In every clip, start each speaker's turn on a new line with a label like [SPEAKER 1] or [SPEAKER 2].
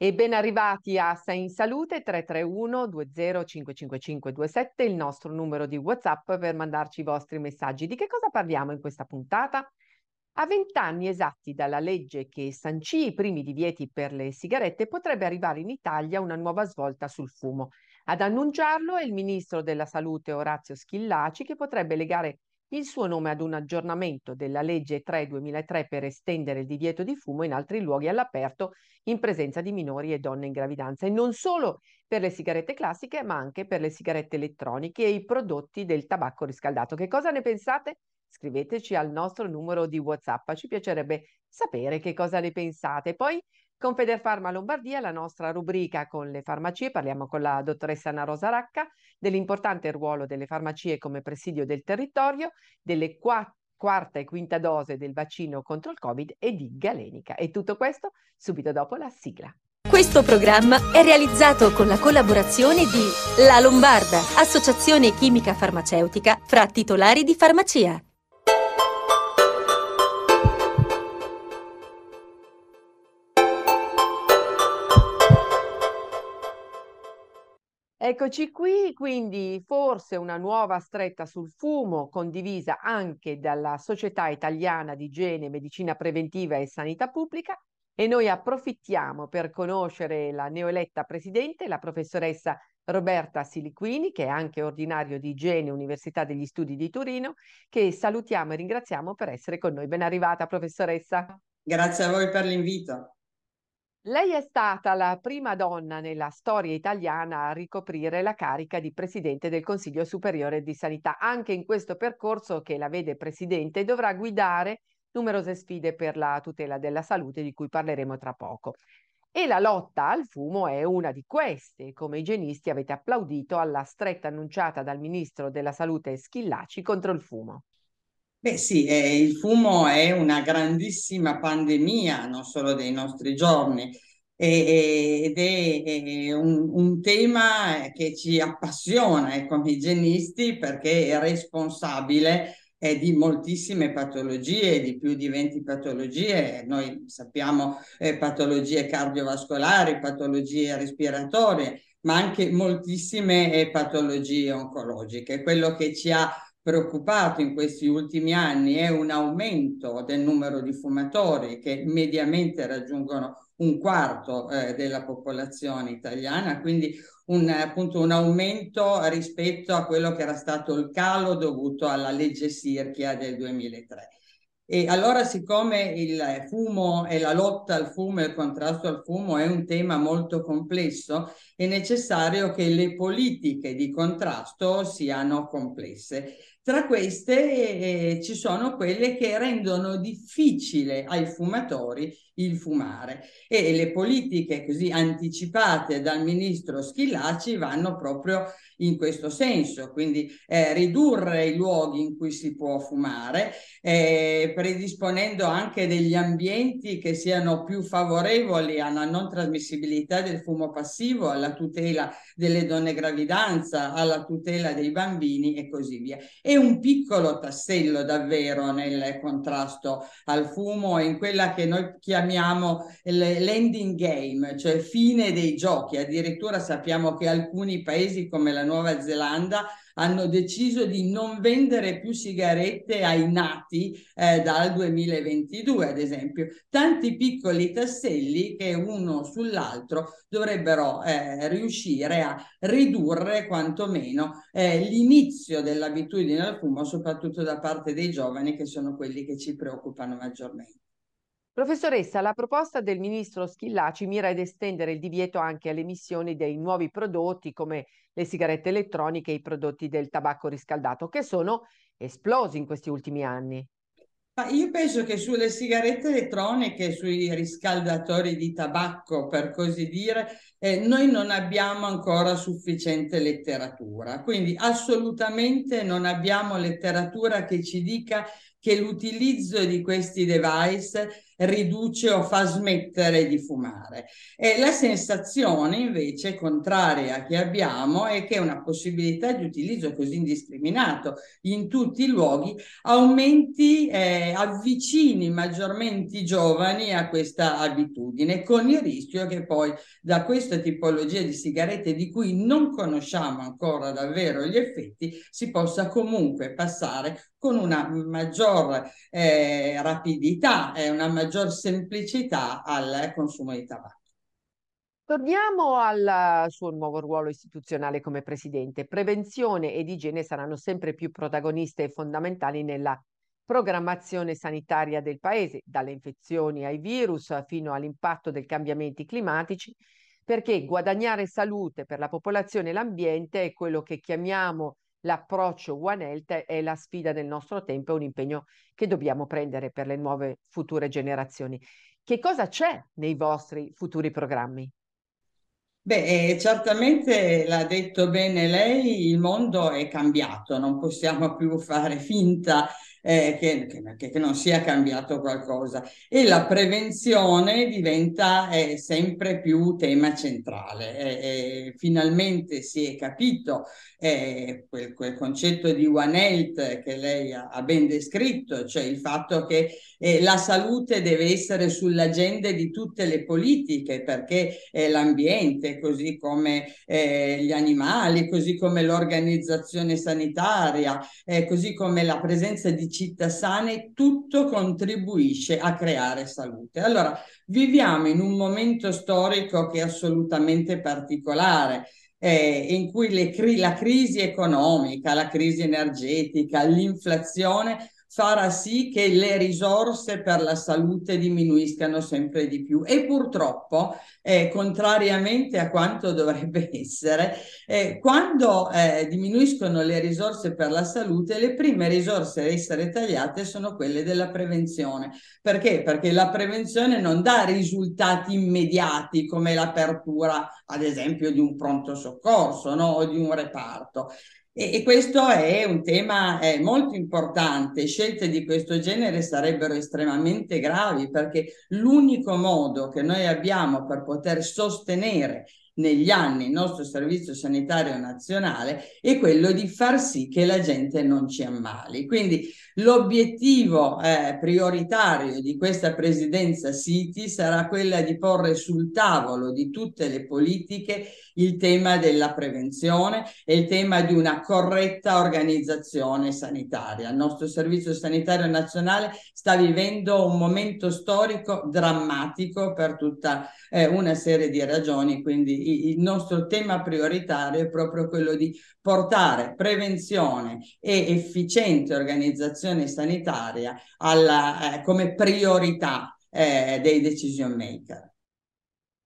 [SPEAKER 1] E ben arrivati a Sei in Salute 331 20 il nostro numero di WhatsApp per mandarci i vostri messaggi. Di che cosa parliamo in questa puntata? A vent'anni esatti dalla legge che sancì i primi divieti per le sigarette potrebbe arrivare in Italia una nuova svolta sul fumo. Ad annunciarlo è il ministro della Salute Orazio Schillaci che potrebbe legare il suo nome ad un aggiornamento della legge 3-2003 per estendere il divieto di fumo in altri luoghi all'aperto in presenza di minori e donne in gravidanza e non solo per le sigarette classiche ma anche per le sigarette elettroniche e i prodotti del tabacco riscaldato. Che cosa ne pensate? Scriveteci al nostro numero di WhatsApp, ci piacerebbe sapere che cosa ne pensate. Poi con Federfarma Lombardia, la nostra rubrica con le farmacie, parliamo con la dottoressa Anna Rosa Racca dell'importante ruolo delle farmacie come presidio del territorio, delle qua- quarta e quinta dose del vaccino contro il Covid e di Galenica. E tutto questo subito dopo la sigla.
[SPEAKER 2] Questo programma è realizzato con la collaborazione di La Lombarda, associazione chimica farmaceutica fra titolari di farmacia.
[SPEAKER 1] Eccoci qui, quindi forse una nuova stretta sul fumo condivisa anche dalla Società Italiana di Igiene, Medicina Preventiva e Sanità Pubblica e noi approfittiamo per conoscere la neoeletta presidente, la professoressa Roberta Siliquini, che è anche ordinario di Igiene Università degli Studi di Torino, che salutiamo e ringraziamo per essere con noi. Ben arrivata, professoressa.
[SPEAKER 3] Grazie a voi per l'invito.
[SPEAKER 1] Lei è stata la prima donna nella storia italiana a ricoprire la carica di Presidente del Consiglio Superiore di Sanità. Anche in questo percorso che la vede Presidente dovrà guidare numerose sfide per la tutela della salute di cui parleremo tra poco. E la lotta al fumo è una di queste. Come igienisti avete applaudito alla stretta annunciata dal Ministro della Salute Schillaci contro il fumo.
[SPEAKER 3] Beh sì, eh, il fumo è una grandissima pandemia, non solo dei nostri giorni, e, ed è, è un, un, tema che ci appassiona eh, come igienisti perché è responsabile eh, di moltissime patologie, di più di 20 patologie. Noi sappiamo eh, patologie cardiovascolari, patologie respiratorie, ma anche moltissime eh, patologie oncologiche. Quello che ci ha preoccupato in questi ultimi anni è un aumento del numero di fumatori che mediamente raggiungono un quarto eh, della popolazione italiana, quindi un, appunto, un aumento rispetto a quello che era stato il calo dovuto alla legge Sirchia del 2003. E allora, siccome il fumo e la lotta al fumo e il contrasto al fumo è un tema molto complesso, è necessario che le politiche di contrasto siano complesse. Tra queste eh, ci sono quelle che rendono difficile ai fumatori il fumare e le politiche così anticipate dal ministro Schillaci vanno proprio in questo senso, quindi eh, ridurre i luoghi in cui si può fumare, eh, predisponendo anche degli ambienti che siano più favorevoli alla non trasmissibilità del fumo passivo, alla tutela delle donne gravidanza, alla tutela dei bambini e così via. È un piccolo tassello davvero nel contrasto al fumo, in quella che noi chiamiamo l'ending game, cioè fine dei giochi. Addirittura sappiamo che alcuni paesi come la Nuova Zelanda hanno deciso di non vendere più sigarette ai nati eh, dal 2022, ad esempio. Tanti piccoli tasselli che uno sull'altro dovrebbero eh, riuscire a ridurre quantomeno eh, l'inizio dell'abitudine al fumo, soprattutto da parte dei giovani, che sono quelli che ci preoccupano maggiormente.
[SPEAKER 1] Professoressa, la proposta del ministro Schillaci mira ad estendere il divieto anche alle emissioni dei nuovi prodotti come le sigarette elettroniche e i prodotti del tabacco riscaldato, che sono esplosi in questi ultimi anni.
[SPEAKER 3] Ma io penso che sulle sigarette elettroniche, sui riscaldatori di tabacco, per così dire, eh, noi non abbiamo ancora sufficiente letteratura. Quindi assolutamente non abbiamo letteratura che ci dica che l'utilizzo di questi device riduce o fa smettere di fumare. E la sensazione invece contraria che abbiamo è che una possibilità di utilizzo così indiscriminato in tutti i luoghi aumenti, eh, avvicini maggiormente i giovani a questa abitudine, con il rischio che poi da questa tipologia di sigarette di cui non conosciamo ancora davvero gli effetti si possa comunque passare con una maggior eh, rapidità e una maggior semplicità al consumo di tabacco.
[SPEAKER 1] Torniamo al suo nuovo ruolo istituzionale come presidente. Prevenzione ed igiene saranno sempre più protagoniste e fondamentali nella programmazione sanitaria del paese, dalle infezioni ai virus fino all'impatto dei cambiamenti climatici, perché guadagnare salute per la popolazione e l'ambiente è quello che chiamiamo l'approccio One Health è la sfida del nostro tempo, è un impegno che dobbiamo prendere per le nuove future generazioni. Che cosa c'è nei vostri futuri programmi?
[SPEAKER 3] Beh, eh, certamente l'ha detto bene lei, il mondo è cambiato, non possiamo più fare finta eh, che, che, che, non sia cambiato qualcosa e la prevenzione diventa eh, sempre più tema centrale. Finalmente si è capito eh, quel, quel, concetto di One Health che lei ha, ha ben descritto, cioè il fatto che eh, la salute deve essere sull'agenda di tutte le politiche perché eh, l'ambiente, così come gli animali, così come l'organizzazione sanitaria, così come la presenza di città sane, tutto contribuisce a creare salute. Allora, viviamo in un momento storico che è assolutamente particolare. Eh, in cui le, la crisi economica, la crisi energetica, l'inflazione farà sì che le risorse per la salute diminuiscano sempre di più e purtroppo, eh, contrariamente a quanto dovrebbe essere, eh, quando eh, diminuiscono le risorse per la salute, le prime risorse a essere tagliate sono quelle della prevenzione. Perché? Perché la prevenzione non dà risultati immediati come l'apertura, ad esempio, di un pronto soccorso no? o di un reparto. E, e questo è un tema eh, molto importante. Scelte di questo genere sarebbero estremamente gravi perché l'unico modo che noi abbiamo per poter sostenere negli anni il nostro servizio sanitario nazionale è quello di far sì che la gente non ci ammali. Quindi l'obiettivo eh, prioritario di questa presidenza City sarà quella di porre sul tavolo di tutte le politiche il tema della prevenzione e il tema di una corretta organizzazione sanitaria. Il nostro servizio sanitario nazionale sta vivendo un momento storico drammatico per tutta eh, una serie di ragioni, quindi il nostro tema prioritario è proprio quello di portare prevenzione e efficiente organizzazione sanitaria alla, eh, come priorità eh, dei decision maker.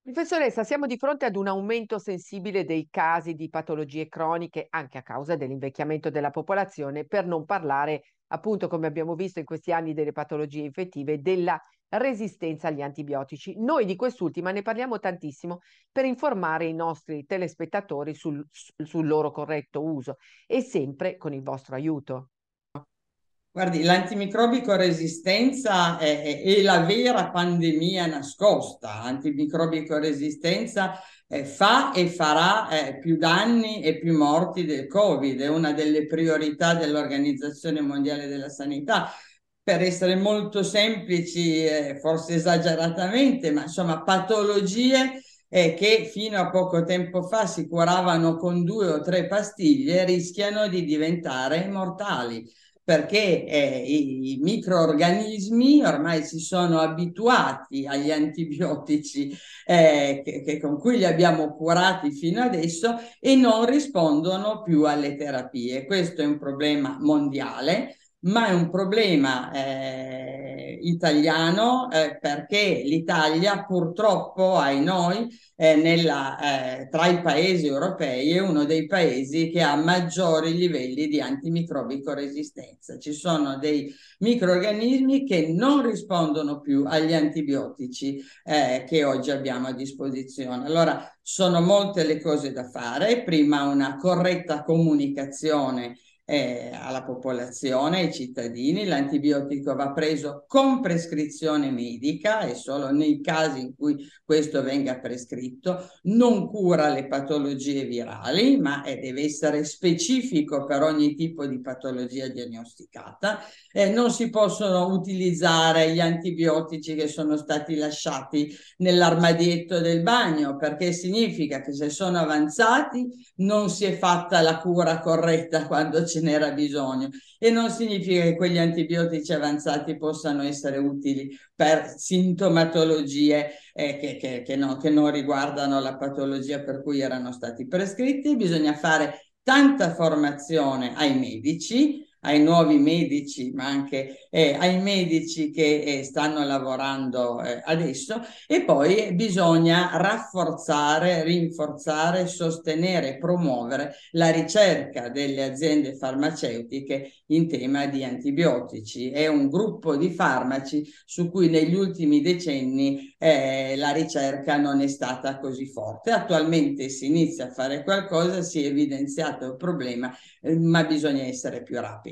[SPEAKER 1] Professoressa, siamo di fronte ad un aumento sensibile dei casi di patologie croniche anche a causa dell'invecchiamento della popolazione, per non parlare, appunto, come abbiamo visto in questi anni, delle patologie infettive, della resistenza agli antibiotici. Noi di quest'ultima ne parliamo tantissimo per informare i nostri telespettatori sul, sul loro corretto uso e sempre con il vostro aiuto.
[SPEAKER 3] Guardi, l'antimicrobico resistenza è, è, è, la vera pandemia nascosta. Antimicrobico resistenza eh, fa e farà eh, più danni e più morti del Covid. È una delle priorità dell'Organizzazione Mondiale della Sanità. Per essere molto semplici, eh, forse esageratamente, ma insomma patologie che fino a poco tempo fa si curavano con due o tre pastiglie rischiano di diventare mortali perché eh, i, i microorganismi ormai si sono abituati agli antibiotici eh, che, che con cui li abbiamo curati fino adesso e non rispondono più alle terapie. Questo è un problema mondiale ma è un problema eh, italiano eh, perché l'Italia purtroppo, ai noi, eh, nella, eh, tra i paesi europei è uno dei paesi che ha maggiori livelli di antimicrobico resistenza. Ci sono dei microorganismi che non rispondono più agli antibiotici eh, che oggi abbiamo a disposizione. Allora, sono molte le cose da fare. Prima una corretta comunicazione eh, alla popolazione, ai cittadini. L'antibiotico va preso con prescrizione medica e solo nei casi in cui questo venga prescritto. Non cura le patologie virali, ma eh, deve essere specifico per ogni tipo di patologia diagnosticata. Eh, non si possono utilizzare gli antibiotici che sono stati lasciati nell'armadietto del bagno perché significa che se sono avanzati non si è fatta la cura corretta quando ce n'era bisogno e non significa che quegli antibiotici avanzati possano essere utili per sintomatologie eh, che, che, che, no, che non riguardano la patologia per cui erano stati prescritti. Bisogna fare tanta formazione ai medici ai nuovi medici, ma anche eh, ai medici che eh, stanno lavorando eh, adesso e poi bisogna rafforzare, rinforzare, sostenere, promuovere la ricerca delle aziende farmaceutiche in tema di antibiotici. È un gruppo di farmaci su cui negli ultimi decenni eh, la ricerca non è stata così forte. Attualmente si inizia a fare qualcosa, si è evidenziato il problema, eh, ma bisogna essere più rapidi.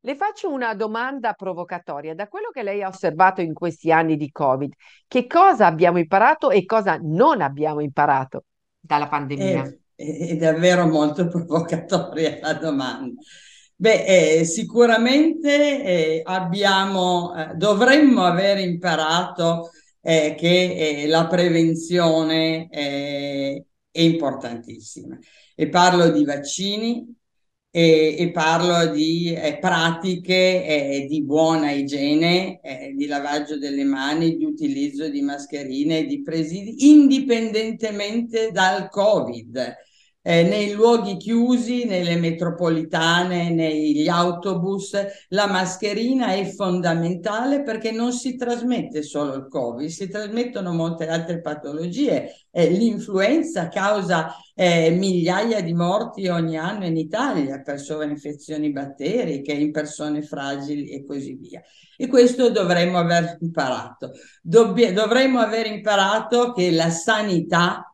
[SPEAKER 1] Le faccio una domanda provocatoria. Da quello che lei ha osservato in questi anni di Covid, che cosa abbiamo imparato e cosa non abbiamo imparato dalla pandemia?
[SPEAKER 3] È, è davvero molto provocatoria la domanda. Beh, eh, sicuramente eh, abbiamo, eh, dovremmo aver imparato eh, che eh, la prevenzione è importantissima. E parlo di vaccini, e, e parlo di eh, pratiche eh, di buona igiene, eh, di lavaggio delle mani, di utilizzo di mascherine, di presidi, indipendentemente dal Covid eh, nei luoghi chiusi, nelle metropolitane, negli autobus, la mascherina è fondamentale perché non si trasmette solo il Covid, si trasmettono molte altre patologie. Eh, l'influenza causa eh, migliaia di morti ogni anno in Italia per sovrainfezioni batteriche, in persone fragili e così via. E questo dovremmo aver imparato. Dobb- dovremmo aver imparato che la sanità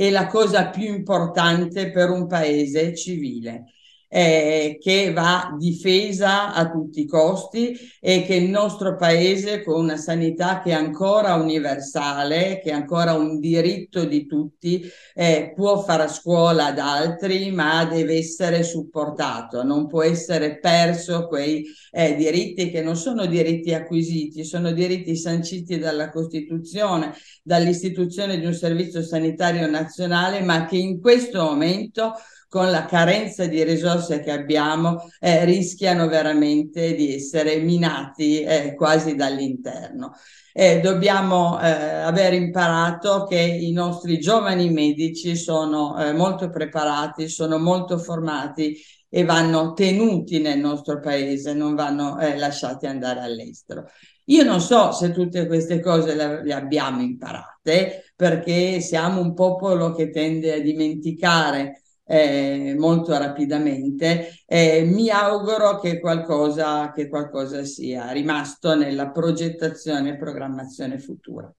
[SPEAKER 3] è la cosa più importante per un paese civile eh, che va difesa a tutti i costi e che il nostro paese con una sanità che è ancora universale, che è ancora un diritto di tutti, eh, può fare scuola ad altri, ma deve essere supportato, non può essere perso quei eh, diritti che non sono diritti acquisiti, sono diritti sanciti dalla Costituzione, dall'istituzione di un servizio sanitario nazionale, ma che in questo momento con la carenza di risorse che abbiamo, eh, rischiano veramente di essere minati eh, quasi dall'interno. Eh, dobbiamo eh, aver imparato che i nostri giovani medici sono eh, molto preparati, sono molto formati e vanno tenuti nel nostro paese, non vanno eh, lasciati andare all'estero. Io non so se tutte queste cose le, le, abbiamo imparate perché siamo un popolo che tende a dimenticare eh, molto rapidamente. Eh, mi auguro che qualcosa, che qualcosa sia rimasto nella progettazione e programmazione futura.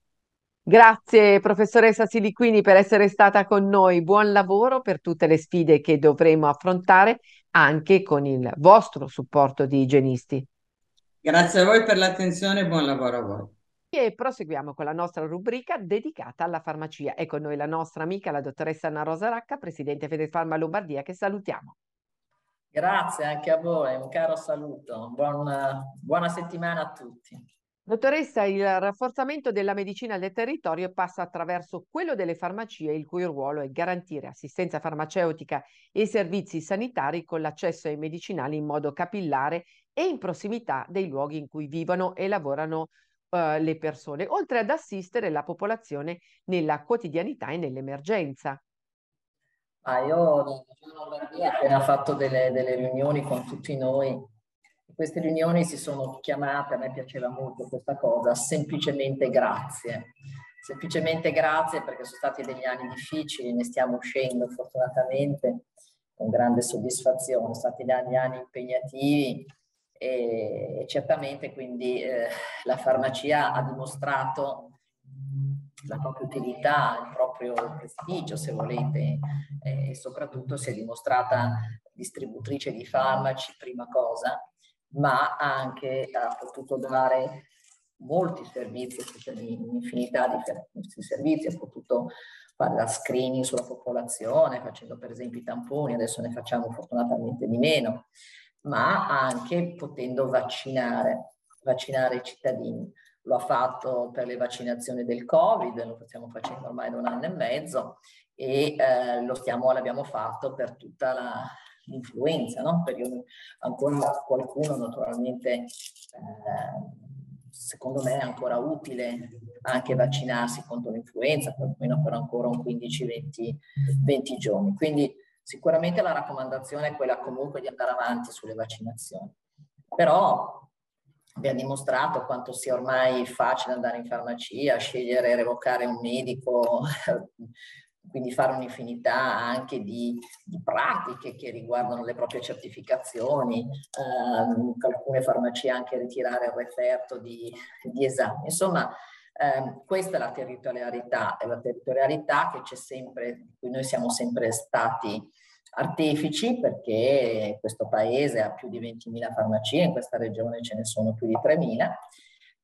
[SPEAKER 1] Grazie professoressa Siliquini per essere stata con noi. Buon lavoro per tutte le sfide che dovremo affrontare anche con il vostro supporto di igienisti.
[SPEAKER 3] Grazie a voi per l'attenzione e buon lavoro a voi.
[SPEAKER 1] E proseguiamo con la nostra rubrica dedicata alla farmacia. È con noi la nostra amica, la dottoressa Anna Rosa Racca, presidente Federfarma Lombardia, che salutiamo.
[SPEAKER 4] Grazie anche a voi, un caro saluto. Buona, buona settimana a tutti.
[SPEAKER 1] Dottoressa, il rafforzamento della medicina del territorio passa attraverso quello delle farmacie, il cui ruolo è garantire assistenza farmaceutica e servizi sanitari con l'accesso ai medicinali in modo capillare e in prossimità dei luoghi in cui vivono e lavorano uh, le persone, oltre ad assistere la popolazione nella quotidianità e nell'emergenza.
[SPEAKER 4] Ah, io ho appena fatto delle, delle riunioni con tutti noi queste riunioni si sono chiamate, a me piaceva molto questa cosa, semplicemente grazie. Semplicemente grazie perché sono stati degli anni difficili, ne stiamo uscendo fortunatamente con grande soddisfazione, sono stati degli anni impegnativi e certamente quindi eh, la farmacia ha dimostrato la propria utilità, il proprio prestigio, se volete, e soprattutto si è dimostrata distributrice di farmaci, prima cosa, ma anche ha potuto dare molti servizi un'infinità di servizi, ha potuto fare la screening sulla popolazione, facendo per esempio i tamponi, adesso ne facciamo fortunatamente di meno, ma anche potendo vaccinare, vaccinare i cittadini. Lo ha fatto per le vaccinazioni del Covid, lo stiamo facendo ormai da un anno e mezzo e eh, lo stiamo, l'abbiamo fatto per tutta la, l'influenza, no? Perché ancora qualcuno naturalmente eh, secondo me è ancora utile anche vaccinarsi contro l'influenza, almeno per ancora un 15-20 giorni. Quindi sicuramente la raccomandazione è quella comunque di andare avanti sulle vaccinazioni. Però abbiamo dimostrato quanto sia ormai facile andare in farmacia, scegliere e revocare un medico quindi fare un'infinità anche di, di, pratiche che riguardano le proprie certificazioni, ehm, alcune farmacie anche ritirare il referto di, di esami. Insomma, ehm, questa è la territorialità, è la territorialità che c'è sempre, di cui noi siamo sempre stati artefici perché questo paese ha più di 20.000 farmacie, in questa regione ce ne sono più di 3.000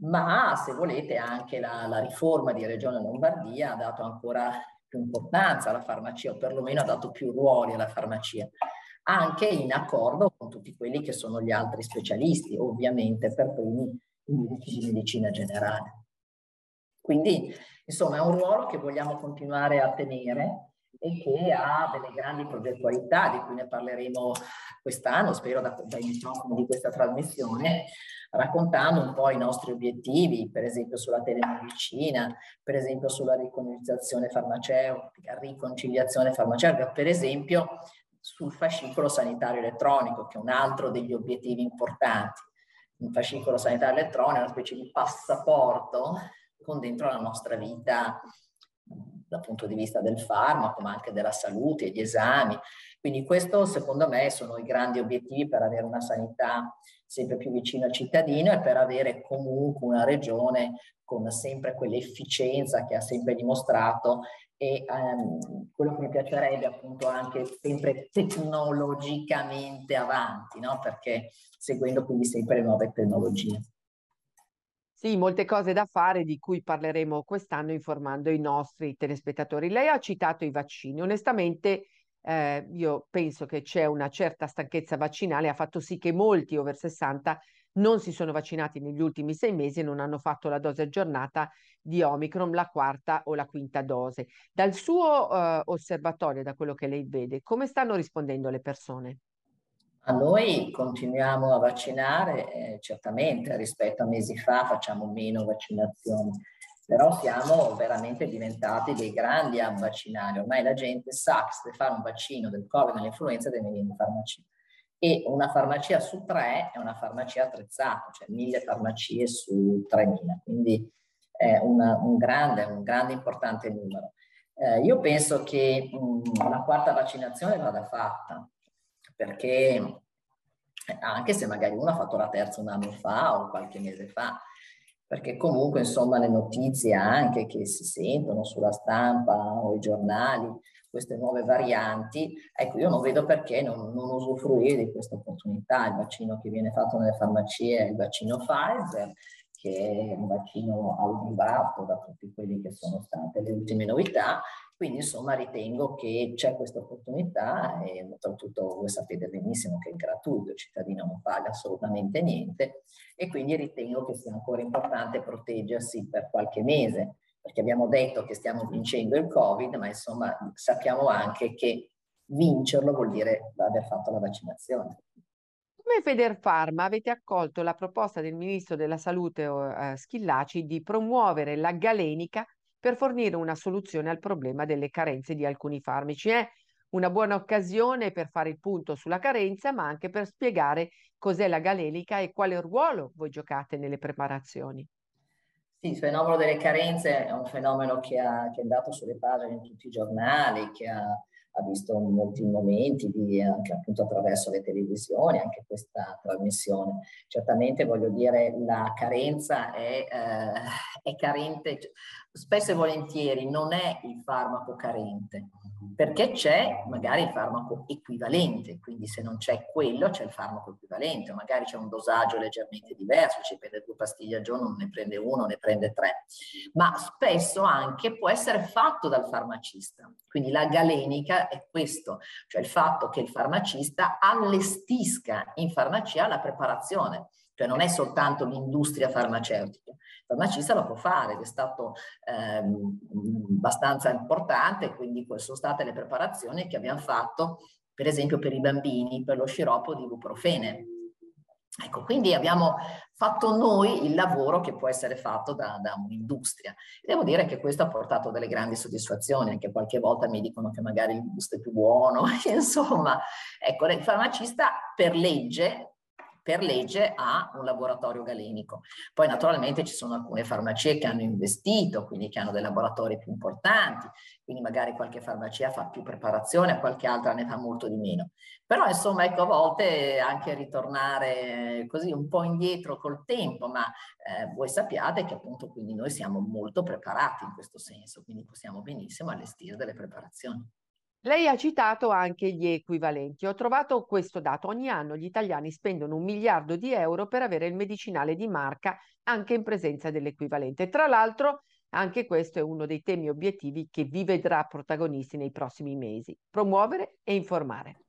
[SPEAKER 4] ma se volete anche la, la riforma di Regione Lombardia ha dato ancora più importanza alla farmacia, o perlomeno ha dato più ruoli alla farmacia, anche in accordo con tutti quelli che sono gli altri specialisti, ovviamente per primi i medici di medicina generale. Quindi, insomma, è un ruolo che vogliamo continuare a tenere e che ha delle grandi progettualità di cui ne parleremo quest'anno, spero da, dai microfoni di questa trasmissione, raccontando un po' i nostri obiettivi, per esempio sulla telemedicina, per esempio sulla riconciliazione farmaceutica, riconciliazione farmaceutica, per esempio sul fascicolo sanitario elettronico, che è un altro degli obiettivi importanti. Un fascicolo sanitario elettronico è una specie di passaporto con dentro la nostra vita dal punto di vista del farmaco, ma anche della salute, gli esami. Quindi questo secondo me sono i grandi obiettivi per avere una sanità sempre più vicina al cittadino e per avere comunque una regione con sempre quell'efficienza che ha sempre dimostrato e ehm, quello che mi piacerebbe appunto anche sempre tecnologicamente avanti, no? perché seguendo quindi sempre le nuove tecnologie.
[SPEAKER 1] Sì, molte cose da fare di cui parleremo quest'anno informando i nostri telespettatori. Lei ha citato i vaccini. Onestamente, eh, io penso che c'è una certa stanchezza vaccinale, ha fatto sì che molti over 60 non si sono vaccinati negli ultimi sei mesi e non hanno fatto la dose aggiornata di Omicron, la quarta o la quinta dose. Dal suo eh, osservatorio, da quello che lei vede, come stanno rispondendo le persone?
[SPEAKER 4] Noi continuiamo a vaccinare, eh, certamente rispetto a mesi fa facciamo meno vaccinazioni, però siamo veramente diventati dei grandi a vaccinare. Ormai la gente sa che se fare un vaccino del Covid e dell'influenza deve venire in farmacia. E una farmacia su tre è una farmacia attrezzata, cioè mille farmacie su 3.000, quindi è una, un grande, un grande importante numero. Eh, io penso che mh, la quarta vaccinazione vada fatta, perché anche se magari uno ha fatto la terza un anno fa o qualche mese fa, perché comunque insomma le notizie anche che si sentono sulla stampa o i giornali, queste nuove varianti, ecco io non vedo perché non, non usufruire di questa opportunità, il vaccino che viene fatto nelle farmacie è il vaccino Pfizer, che è un vaccino audiovato da tutti quelli che sono state le ultime novità quindi insomma ritengo che c'è questa opportunità e soprattutto voi sapete benissimo che è gratuito, il cittadino non paga assolutamente niente e quindi ritengo che sia ancora importante proteggersi per qualche mese, perché abbiamo detto che stiamo vincendo il Covid, ma insomma sappiamo anche che vincerlo vuol dire aver fatto la vaccinazione.
[SPEAKER 1] Come Federfarma avete accolto la proposta del Ministro della Salute eh, Schillaci di promuovere la galenica per fornire una soluzione al problema delle carenze di alcuni farmaci. È una buona occasione per fare il punto sulla carenza, ma anche per spiegare cos'è la galelica e quale ruolo voi giocate nelle preparazioni.
[SPEAKER 4] Sì, il fenomeno delle carenze è un fenomeno che, ha, che è andato sulle pagine in tutti i giornali, che ha ha visto molti momenti di, anche appunto attraverso le televisioni, anche questa trasmissione. Certamente voglio dire la carenza è, eh, è carente, spesso e volentieri non è il farmaco carente, perché c'è magari il farmaco equivalente, quindi se non c'è quello c'è il farmaco equivalente, magari c'è un dosaggio leggermente diverso, ci prende due pastiglie al giorno, non ne prende uno, ne prende tre, ma spesso anche può essere fatto dal farmacista. Quindi la galenica è questo, cioè il fatto che il farmacista allestisca in farmacia la preparazione cioè non è soltanto l'industria farmaceutica. Il farmacista lo può fare ed è stato ehm, abbastanza importante, quindi sono state le preparazioni che abbiamo fatto, per esempio per i bambini, per lo sciroppo di ibuprofene. Ecco, quindi abbiamo fatto noi il lavoro che può essere fatto da, da un'industria. Devo dire che questo ha portato delle grandi soddisfazioni, anche qualche volta mi dicono che magari il gusto è più buono, insomma, ecco, il farmacista per legge per legge ha un laboratorio galenico. Poi naturalmente ci sono alcune farmacie che hanno investito, quindi che hanno dei laboratori più importanti, quindi magari qualche farmacia fa più preparazione, qualche altra ne fa molto di meno. Però insomma ecco a volte anche ritornare così un po' indietro col tempo, ma eh, voi sappiate che appunto quindi noi siamo molto preparati in questo senso, quindi possiamo benissimo allestire delle preparazioni.
[SPEAKER 1] Lei ha citato anche gli equivalenti. Ho trovato questo dato. Ogni anno gli italiani spendono un miliardo di euro per avere il medicinale di marca anche in presenza dell'equivalente. Tra l'altro, anche questo è uno dei temi obiettivi che vi vedrà protagonisti nei prossimi mesi. Promuovere e informare.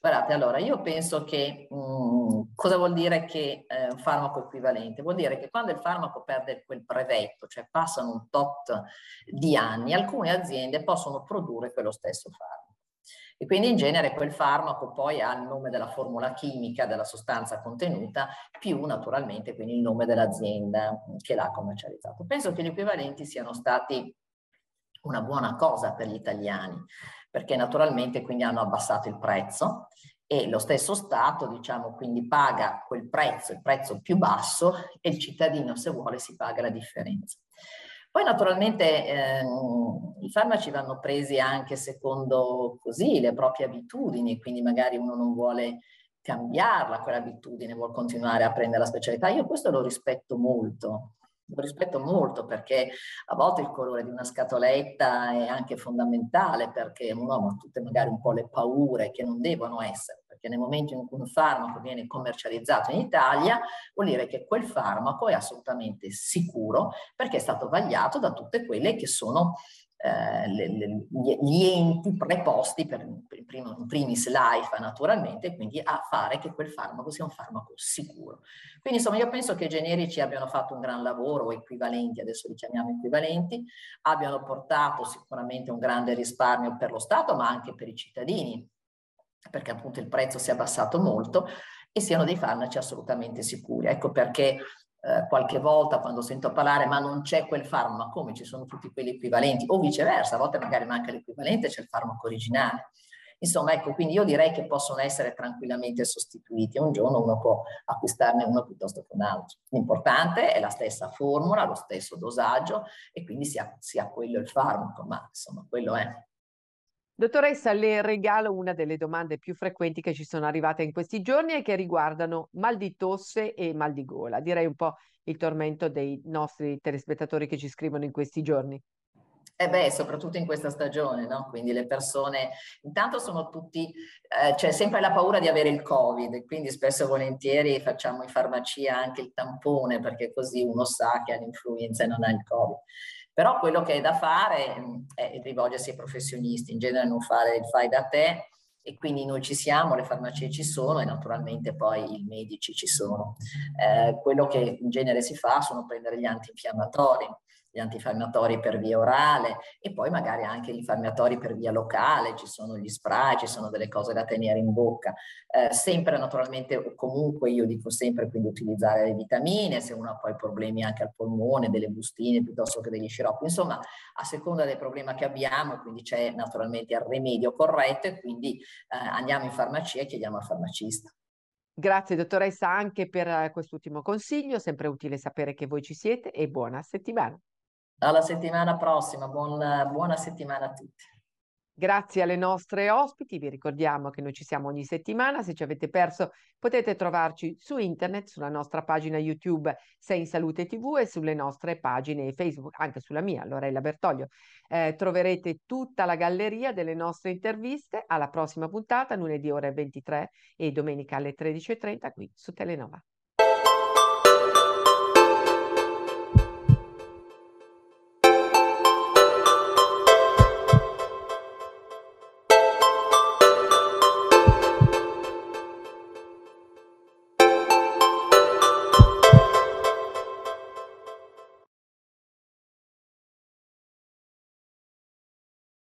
[SPEAKER 4] Guardate, allora io penso che mh, mm, cosa vuol dire che eh, un farmaco equivalente? Vuol dire che quando il farmaco perde quel brevetto, cioè passano un tot di anni, alcune aziende possono produrre quello stesso farmaco. E quindi in genere quel farmaco poi ha il nome della formula chimica, della sostanza contenuta, più naturalmente quindi il nome dell'azienda che l'ha commercializzato. Penso che gli equivalenti siano stati una buona cosa per gli italiani, perché naturalmente quindi hanno abbassato il prezzo e lo stesso Stato, diciamo, quindi paga quel prezzo, il prezzo più basso e il cittadino, se vuole, si paga la differenza. Poi naturalmente eh, i farmaci vanno presi anche secondo così le proprie abitudini, quindi magari uno non vuole cambiarla quell'abitudine, vuole continuare a prendere la specialità. Io questo lo rispetto molto, lo rispetto molto perché a volte il colore di una scatoletta è anche fondamentale perché uno ha tutte magari un po' le paure che non devono essere, perché nel momento in cui un farmaco viene commercializzato in Italia vuol dire che quel farmaco è assolutamente sicuro perché è stato vagliato da tutte quelle che sono eh, le, le, gli enti preposti per, per primo, in primis l'AIFA naturalmente, quindi a fare che quel farmaco sia un farmaco sicuro. Quindi insomma io penso che i generici abbiano fatto un gran lavoro, o equivalenti, adesso li chiamiamo equivalenti, abbiano portato sicuramente un grande risparmio per lo Stato ma anche per i cittadini, perché appunto il prezzo si è abbassato molto e siano dei farmaci assolutamente sicuri. Ecco perché eh, qualche volta quando sento parlare ma non c'è quel farmaco, ma come ci sono tutti quelli equivalenti o viceversa, a volte magari manca l'equivalente, c'è il farmaco originale. Insomma, ecco, quindi io direi che possono essere tranquillamente sostituiti. Un giorno uno può acquistarne uno piuttosto che un altro. L'importante è la stessa formula, lo stesso dosaggio e quindi sia, sia quello il farmaco, ma insomma, quello è.
[SPEAKER 1] Dottoressa, le regalo una delle domande più frequenti che ci sono arrivate in questi giorni e che riguardano mal di tosse e mal di gola. Direi un po' il tormento dei nostri telespettatori che ci scrivono in questi giorni.
[SPEAKER 4] Eh beh, soprattutto in questa stagione, no? Quindi le persone, intanto sono tutti, eh, c'è sempre la paura di avere il Covid, quindi spesso e volentieri facciamo in farmacia anche il tampone perché così uno sa che ha l'influenza e non ha il Covid. Però quello che è da fare mm, è rivolgersi ai professionisti, in genere non fare il fai da te e quindi noi ci siamo, le farmacie ci sono e naturalmente poi i medici ci sono. Eh, quello che in genere si fa sono prendere gli antinfiammatori, gli antinfiammatori per via orale e poi magari anche gli infiammatori per via locale, ci sono gli spray, ci sono delle cose da tenere in bocca. Eh, sempre naturalmente, comunque io dico sempre quindi utilizzare le vitamine, se uno ha poi problemi anche al polmone, delle bustine piuttosto che degli sciroppi, insomma a seconda del problema che abbiamo, quindi c'è naturalmente il rimedio corretto e quindi eh, andiamo in farmacia e chiediamo al farmacista.
[SPEAKER 1] Grazie dottoressa anche per eh, quest'ultimo consiglio, sempre utile sapere che voi ci siete e buona settimana.
[SPEAKER 4] Alla settimana prossima, buon, buona settimana a tutti.
[SPEAKER 1] Grazie alle nostre ospiti, vi ricordiamo che noi ci siamo ogni settimana, se ci avete perso potete trovarci su internet, sulla nostra pagina YouTube Sei in Salute TV e sulle nostre pagine Facebook, anche sulla mia, Lorella Bertoglio. Eh, troverete tutta la galleria delle nostre interviste. Alla prossima puntata, lunedì ore 23 e domenica alle 13.30 qui su Telenova.